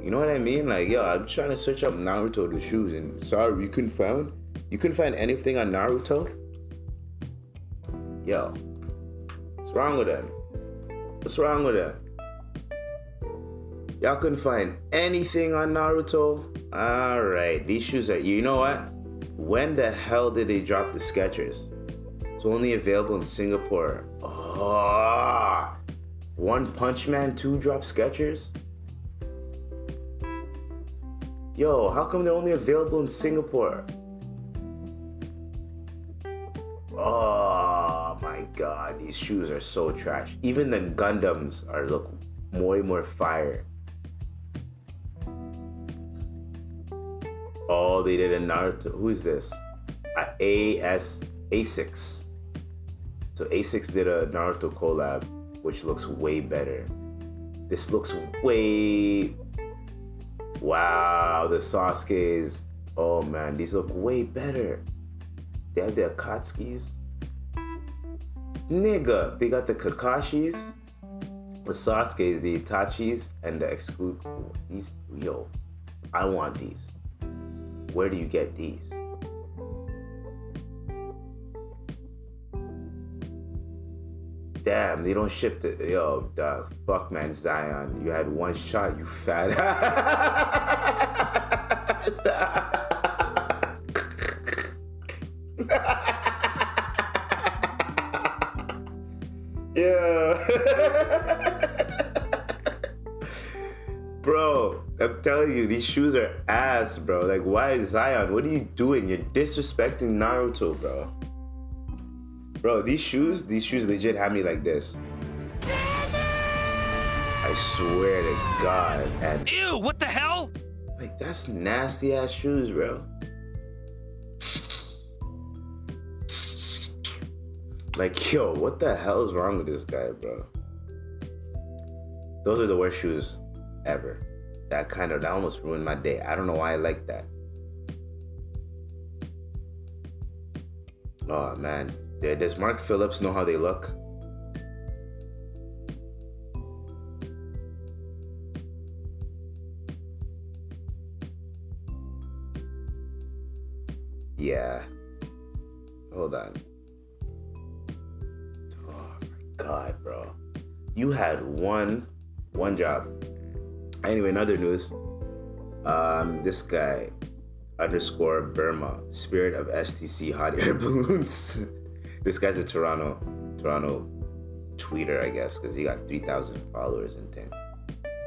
You know what I mean? Like, yo, I'm trying to search up Naruto the shoes, and sorry, you couldn't find you couldn't find anything on Naruto. Yo, what's wrong with them? What's wrong with them? Y'all couldn't find anything on Naruto. All right, these shoes are. You know what? When the hell did they drop the Skechers? It's only available in Singapore. Oh, One Punch Man 2 drop Skechers? Yo, how come they're only available in Singapore? Oh my god, these shoes are so trash. Even the Gundams are look more and more fire. Oh, they did a Naruto. Who is this? A AS ASICS. So ASICS did a Naruto collab, which looks way better. This looks way. Wow, the Sasuke's. Oh man, these look way better. They have the Akatsuki's. Nigga, they got the Kakashis, the Sasuke's, the Itachi's, and the exclude. These, yo, I want these. Where do you get these? Damn, they don't ship the yo, dog. Fuck man, Zion. You had one shot, you fat yeah. bro, I'm telling you, these shoes are ass, bro. Like, why Zion? What are you doing? You're disrespecting Naruto, bro. Bro, these shoes, these shoes legit have me like this. I swear to God. And Ew, what the hell? like that's nasty ass shoes, bro. Like, yo, what the hell is wrong with this guy, bro? Those are the worst shoes ever. That kind of that almost ruined my day. I don't know why I like that. Oh man. Does Mark Phillips know how they look? Yeah. Hold on. God, bro. You had one one job. Anyway, in other news, um, this guy underscore Burma, spirit of STC hot air balloons. this guy's a Toronto, Toronto tweeter, I guess, because he got 3,000 followers in 10.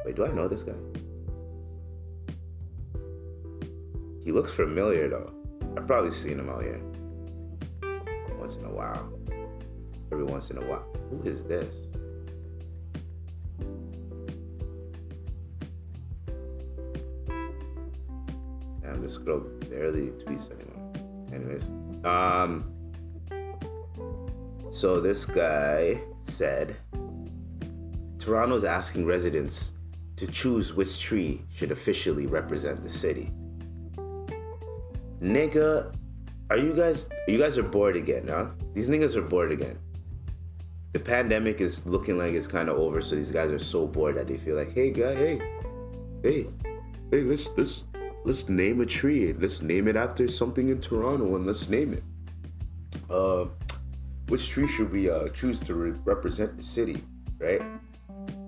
Wait, do I know this guy? He looks familiar though. I've probably seen him out here. Once in a while. Every once in a while. Who is this? Damn, this girl barely tweets anymore. Anyways, um, so this guy said Toronto's asking residents to choose which tree should officially represent the city. Nigga, are you guys you guys are bored again, huh? These niggas are bored again. The pandemic is looking like it's kind of over, so these guys are so bored that they feel like, hey guy, hey, hey, hey, let's let's let's name a tree. Let's name it after something in Toronto and let's name it. Uh, which tree should we uh, choose to re- represent the city, right?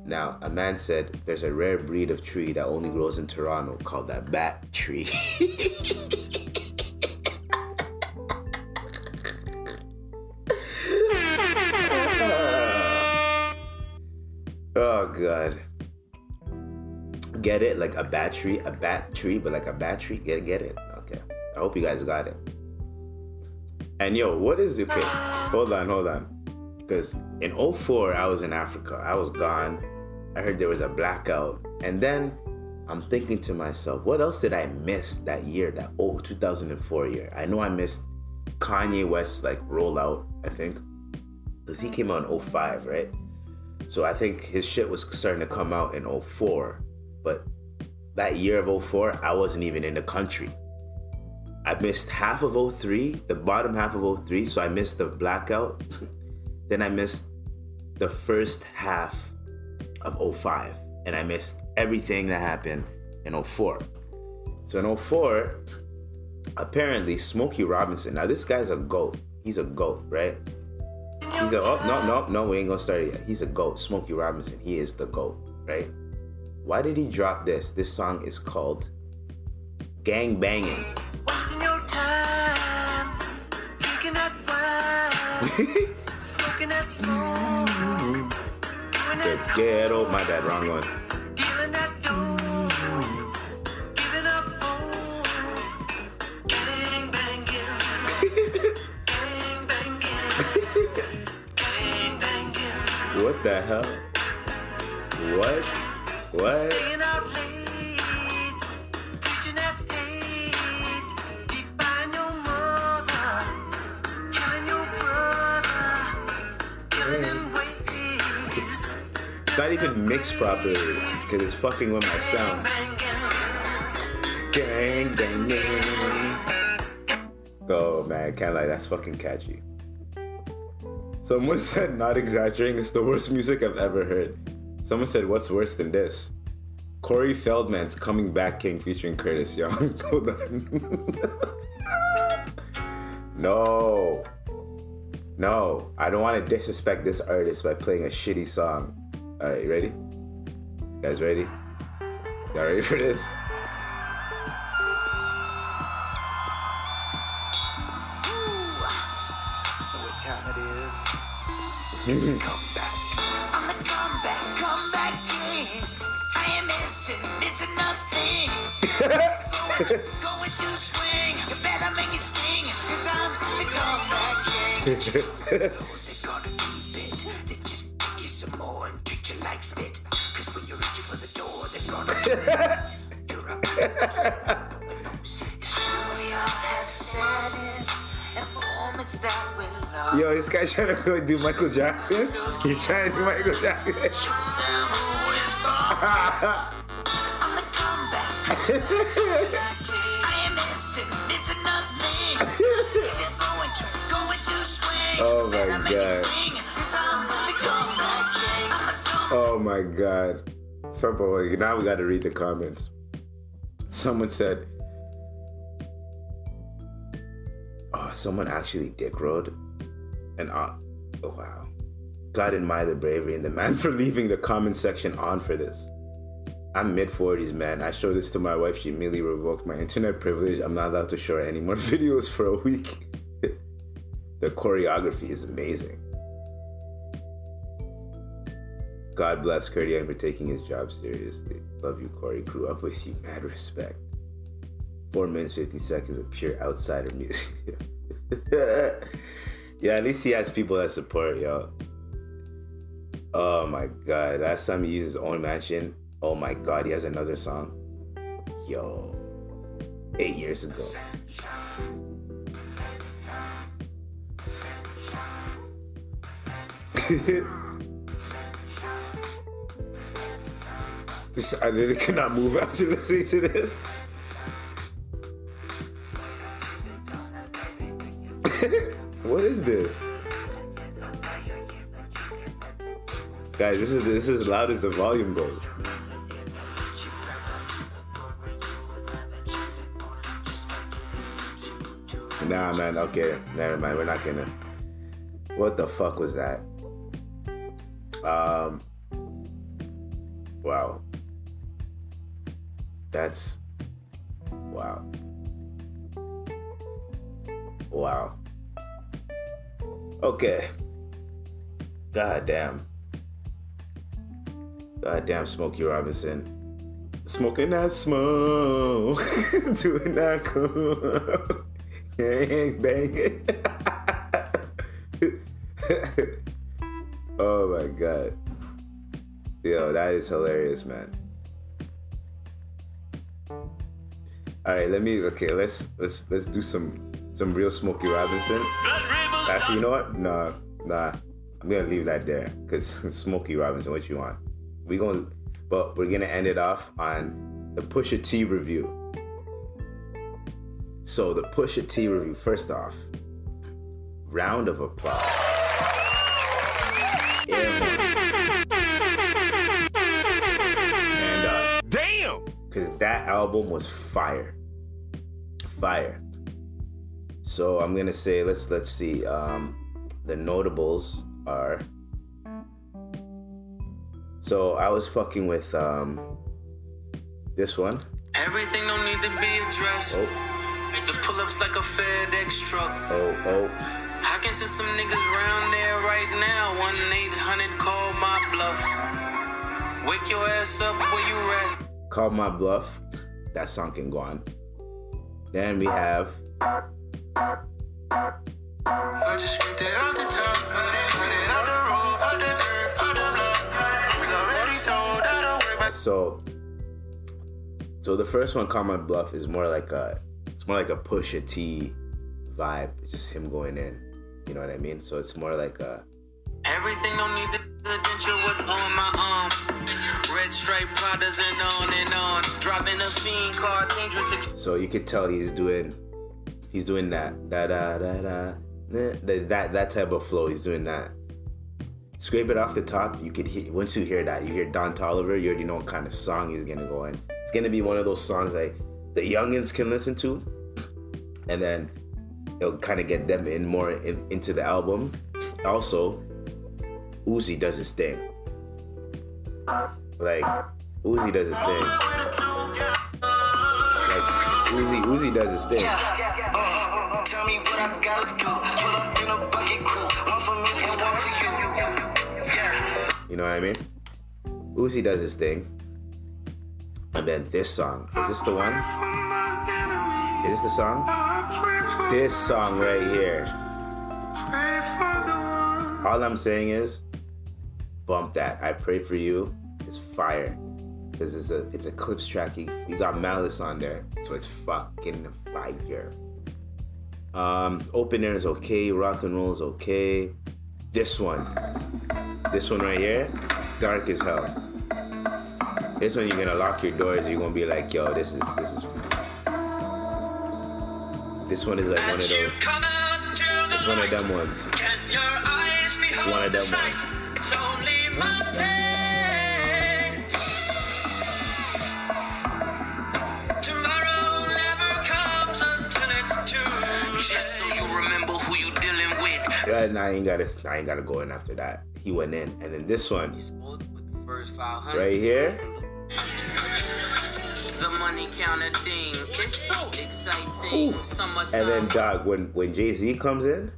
Now, a man said there's a rare breed of tree that only grows in Toronto called that bat tree. Get it? Like a battery, a bat tree, but like a battery. Get it? Get it? Okay. I hope you guys got it. And yo, what is it? Okay, hold on, hold on. Because in 04, I was in Africa. I was gone. I heard there was a blackout. And then I'm thinking to myself, what else did I miss that year, that oh 2004 year? I know I missed Kanye West's like rollout, I think. Because he came out in 05, right? So I think his shit was starting to come out in 04. But that year of 04, I wasn't even in the country. I missed half of 03, the bottom half of 03, so I missed the blackout. then I missed the first half of 05, and I missed everything that happened in 04. So in 04, apparently Smokey Robinson, now this guy's a goat. He's a goat, right? He's a, oh, no, no, no, we ain't gonna start it yet. He's a goat. Smokey Robinson, he is the goat, right? Why did he drop this? This song is called Gang Banging. Wasting your time, drinking that wine, smoking that smoke, doing The ghetto, my bad, wrong one. dealing that dough, giving up hope, gang banging, gang banging, gang banging, What the hell? What? What? staying out late, preaching that hate, define your mother, killing your brother, killing in ways. It's not even mixed properly because it's fucking with my sound. Gang banging. Oh man, can't lie, that's fucking catchy. Someone said, not exaggerating, it's the worst music I've ever heard. Someone said, what's worse than this? Corey Feldman's Coming Back King featuring Curtis Young. Hold on. no. No, I don't want to disrespect this artist by playing a shitty song. Alright, you ready? You guys ready? Y'all ready for this? What time it is? Come back. Yo, this guy trying to go do Michael Jackson. He's trying to do Michael Jackson. I'm the comeback. Comeback Oh my god. So boy, now we gotta read the comments. Someone said, Oh, someone actually dick rode. And uh, oh wow. God admire the bravery and the man for leaving the comment section on for this. I'm mid 40s, man. I showed this to my wife. She immediately revoked my internet privilege. I'm not allowed to show her any more videos for a week. The choreography is amazing. God bless Kurt Young for taking his job seriously. Love you, Corey. Grew up with you. Mad respect. Four minutes, 50 seconds of pure outsider music. yeah, at least he has people that support, yo. Oh my god. Last time he used his own mansion. Oh my god, he has another song. Yo. Eight years ago. This I literally cannot not move after listening to this. what is this? Guys, this is this is loud as the volume goes. Nah, man. Okay, never mind. We're not gonna. What the fuck was that? Um. Wow. That's. Wow. Wow. Okay. God damn. God damn, Smokey Robinson. Smoking that smoke. Doing that cool. Gang bang. my god. Yo, that is hilarious, man. All right, let me. Okay, let's let's let's do some some real Smokey Robinson. Actually, you know what? Nah, nah. I'm gonna leave that there because Smokey Robinson. What you want? We gonna, but we're gonna end it off on the Pusha T review. So the Pusha T review. First off, round of applause. Album was fire fire so i'm gonna say let's let's see um the notables are so i was fucking with um this one Everything don't need to be addressed. oh The pull-ups like a FedEx truck. oh oh I can see some niggas round there right now. One eight hundred call my bluff. Wake your ass up where you rest. call my bluff that song can go on then we have I just scraped it off the top. Cut it out the road, out the earth, out the block. It's already sold, I don't worry about so so the first one call my bluff is more like a it's more like a Pusha T vibe it's just him going in you know what i mean so it's more like a Everything don't need the presidential was on my arm. Red stripe Pradas and on and on. Dropping a fiend called dangerous. So you could tell he's doing he's doing that da da da da- that that that type of flow. He's doing that. Scrape it off the top. You could hear once you hear that, you hear Don Toliver. You already know what kind of song he's gonna go in. It's gonna be one of those songs like the youngins can listen to, and then it'll kind of get them in more in, into the album. Also, Uzi does his thing. Like Uzi does his thing. Like Uzi, Uzi does his thing. Uh, tell me what I gotta do. Pull up in a bucket crew. One for me and one for you. Yeah. You know what I mean? Uzi does his thing. And then this song. Is this the one? Is this the song? This song right here. All I'm saying is bump that. I pray for you. It's fire. Because it's a it's a Clipse track. You, you got malice on there. So it's fucking fire. Um, open air is okay, rock and roll is okay. This one. This one right here, dark as hell. This one you're gonna lock your doors. You're gonna be like, yo, this is this is. This one is like one of those. It's one of them ones. Can your eyes behold one of the them ones. It's only Monday. Tomorrow never comes until it's Tuesday. Just so you remember who you dealing with. Yeah, and I ain't gotta I ain't gotta go in after that. He went in, and then this one First 500. right here. The money counter ding. It's so exciting. Summertime. And then dog, when when Jay Z comes in,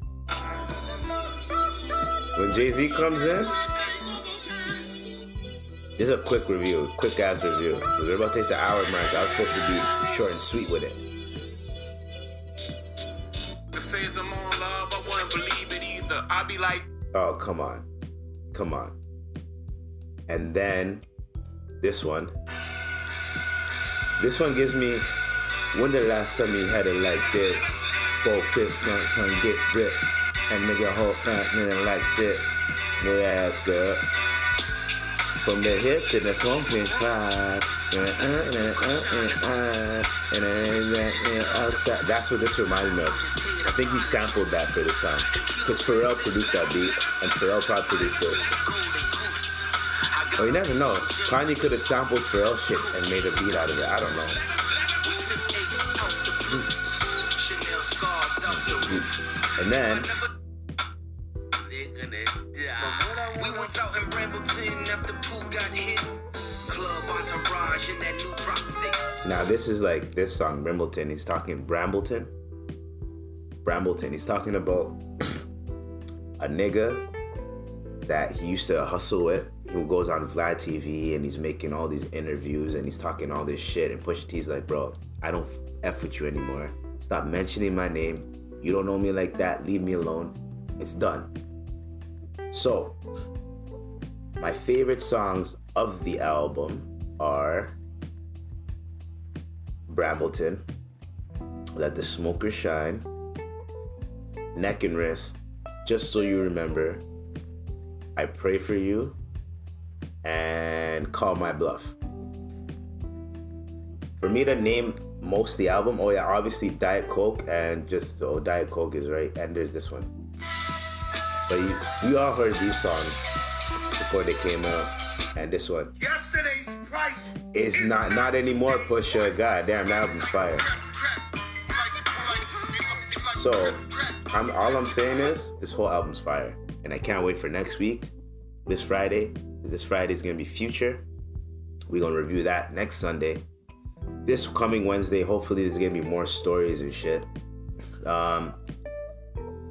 when Jay Z comes in, this is a quick review, quick ass review. We're about to hit the hour mark. I was supposed to be short and sweet with it. Oh come on, come on. And then this one, this one gives me. When the last time you had it like this? Four fifth, not gonna get ripped. And nigga not nigga like this. No ass girl. From the hip to the pumping side. Uh, uh, uh, and then outside. That's what this reminds me of. I think he sampled that for this song. Because Pharrell produced that beat, and Pharrell probably produced this. Well, you never know. Kanye could have sampled Pharrell shit and made a beat out of it. I don't know. And then They're gonna die. We was out in Brambleton after Pooh got hit. Club entourage in that new drop six. now this is like this song, Brambleton. He's talking Brambleton. Brambleton. He's talking about a nigga that he used to hustle with. Who goes on Vlad TV and he's making all these interviews and he's talking all this shit. And Pusha T's like, bro, I don't f with you anymore. Stop mentioning my name. You don't know me like that. Leave me alone. It's done. So, my favorite songs of the album are Brambleton, Let the Smoker Shine, Neck and Wrist, Just So You Remember, I Pray For You, and Call My Bluff. For me to name most of the album, oh yeah, obviously Diet Coke and just, oh, Diet Coke is right, and there's this one. But you, you all heard these songs before they came out, and this one Yesterday's price is not not anymore. Pusha, god damn, that album's fire. So, I'm all I'm saying is this whole album's fire, and I can't wait for next week, this Friday. This Friday is gonna be Future. We're gonna review that next Sunday. This coming Wednesday, hopefully, there's gonna be more stories and shit. Um,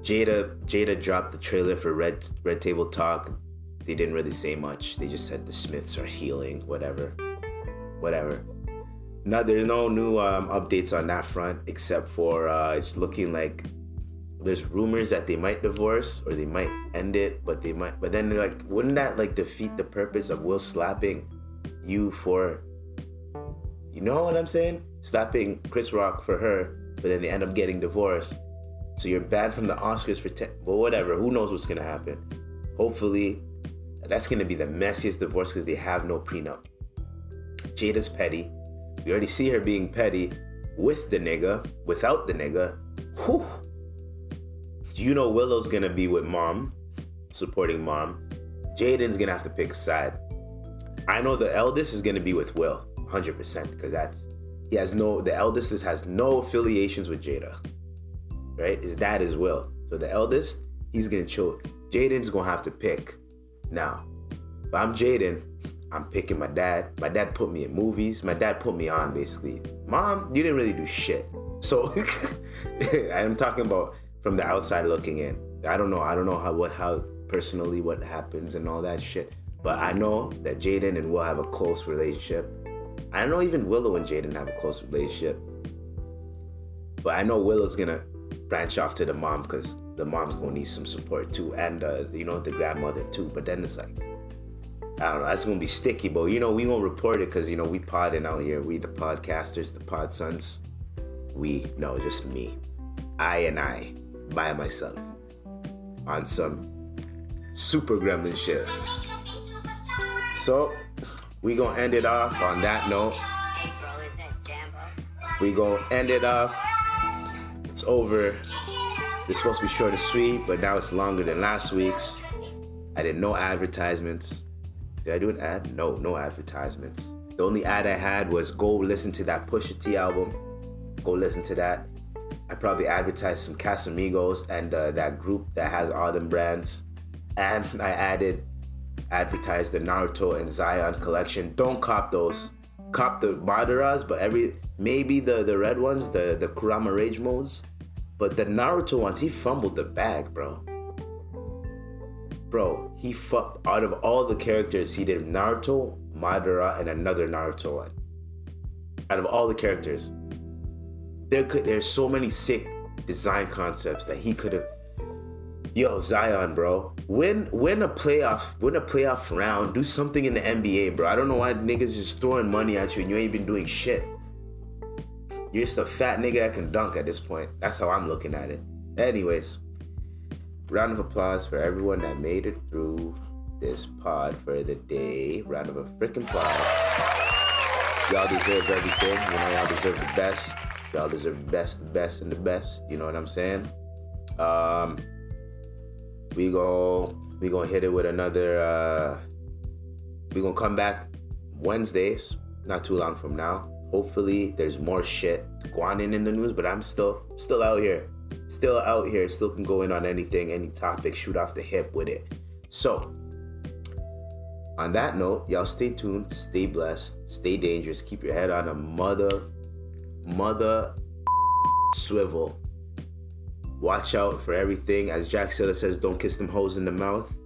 Jada Jada dropped the trailer for Red Red Table Talk. They didn't really say much. They just said the Smiths are healing, whatever, whatever. No, there's no new um, updates on that front except for uh, it's looking like there's rumors that they might divorce or they might end it, but they might. But then like, wouldn't that like defeat the purpose of Will slapping you for? You know what I'm saying? Slapping Chris Rock for her, but then they end up getting divorced. So you're banned from the Oscars for ten. But whatever. Who knows what's gonna happen? Hopefully, that's gonna be the messiest divorce because they have no prenup. Jada's petty. We already see her being petty with the nigga, without the nigga. Whew. You know Willow's gonna be with mom, supporting mom. Jaden's gonna have to pick a side. I know the eldest is gonna be with Will, 100%, because that's he has no the eldest has no affiliations with Jada. Right? His dad is Will. So the eldest, he's gonna chill. Jaden's gonna have to pick. Now, if I'm Jaden, I'm picking my dad. My dad put me in movies. My dad put me on basically. Mom, you didn't really do shit. So I'm talking about from the outside looking in. I don't know. I don't know how what how personally what happens and all that shit. But I know that Jaden and Will have a close relationship. I don't know even Willow and Jaden have a close relationship. But I know Willow's gonna branch off to the mom because the mom's gonna need some support too, and uh, you know the grandmother too. But then it's like I don't know. That's gonna be sticky, but you know we gonna report it because you know we podding out here. We the podcasters, the pod sons. We no, just me, I and I by myself on some super gremlin shit. So we gonna end it off on that note. We gonna end it off. It's over. It's supposed to be short and sweet, but now it's longer than last week's. I did no advertisements. Did I do an ad? No, no advertisements. The only ad I had was go listen to that Pusha T album. Go listen to that. I probably advertised some Casamigos and uh, that group that has all them brands. And I added, advertised the Naruto and Zion collection. Don't cop those. Cop the Madaras, but every maybe the the red ones, the the Kurama Rage modes. But the Naruto ones, he fumbled the bag, bro bro, he fucked out of all the characters he did Naruto, Madara, and another Naruto one. Out of all the characters, there could there's so many sick design concepts that he could have. Yo, Zion, bro, win win a playoff win a playoff round. Do something in the NBA, bro. I don't know why niggas just throwing money at you and you ain't been doing shit. You're just a fat nigga that can dunk at this point. That's how I'm looking at it. Anyways, round of applause for everyone that made it through this pod for the day. Round of a freaking applause. Y'all deserve everything. You know, y'all deserve the best. Y'all deserve the best, the best, and the best. You know what I'm saying? Um, we go, we gonna hit it with another. Uh, we gonna come back Wednesdays, not too long from now. Hopefully, there's more shit going in in the news, but I'm still still out here, still out here, still can go in on anything, any topic, shoot off the hip with it. So, on that note, y'all stay tuned, stay blessed, stay dangerous, keep your head on a mother, mother swivel. Watch out for everything. As Jack Siller says, don't kiss them hoes in the mouth.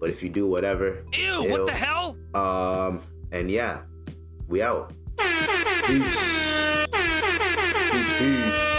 But if you do, whatever. Ew, ew. what the hell? Um, and yeah, we out. Peace. Peace, peace.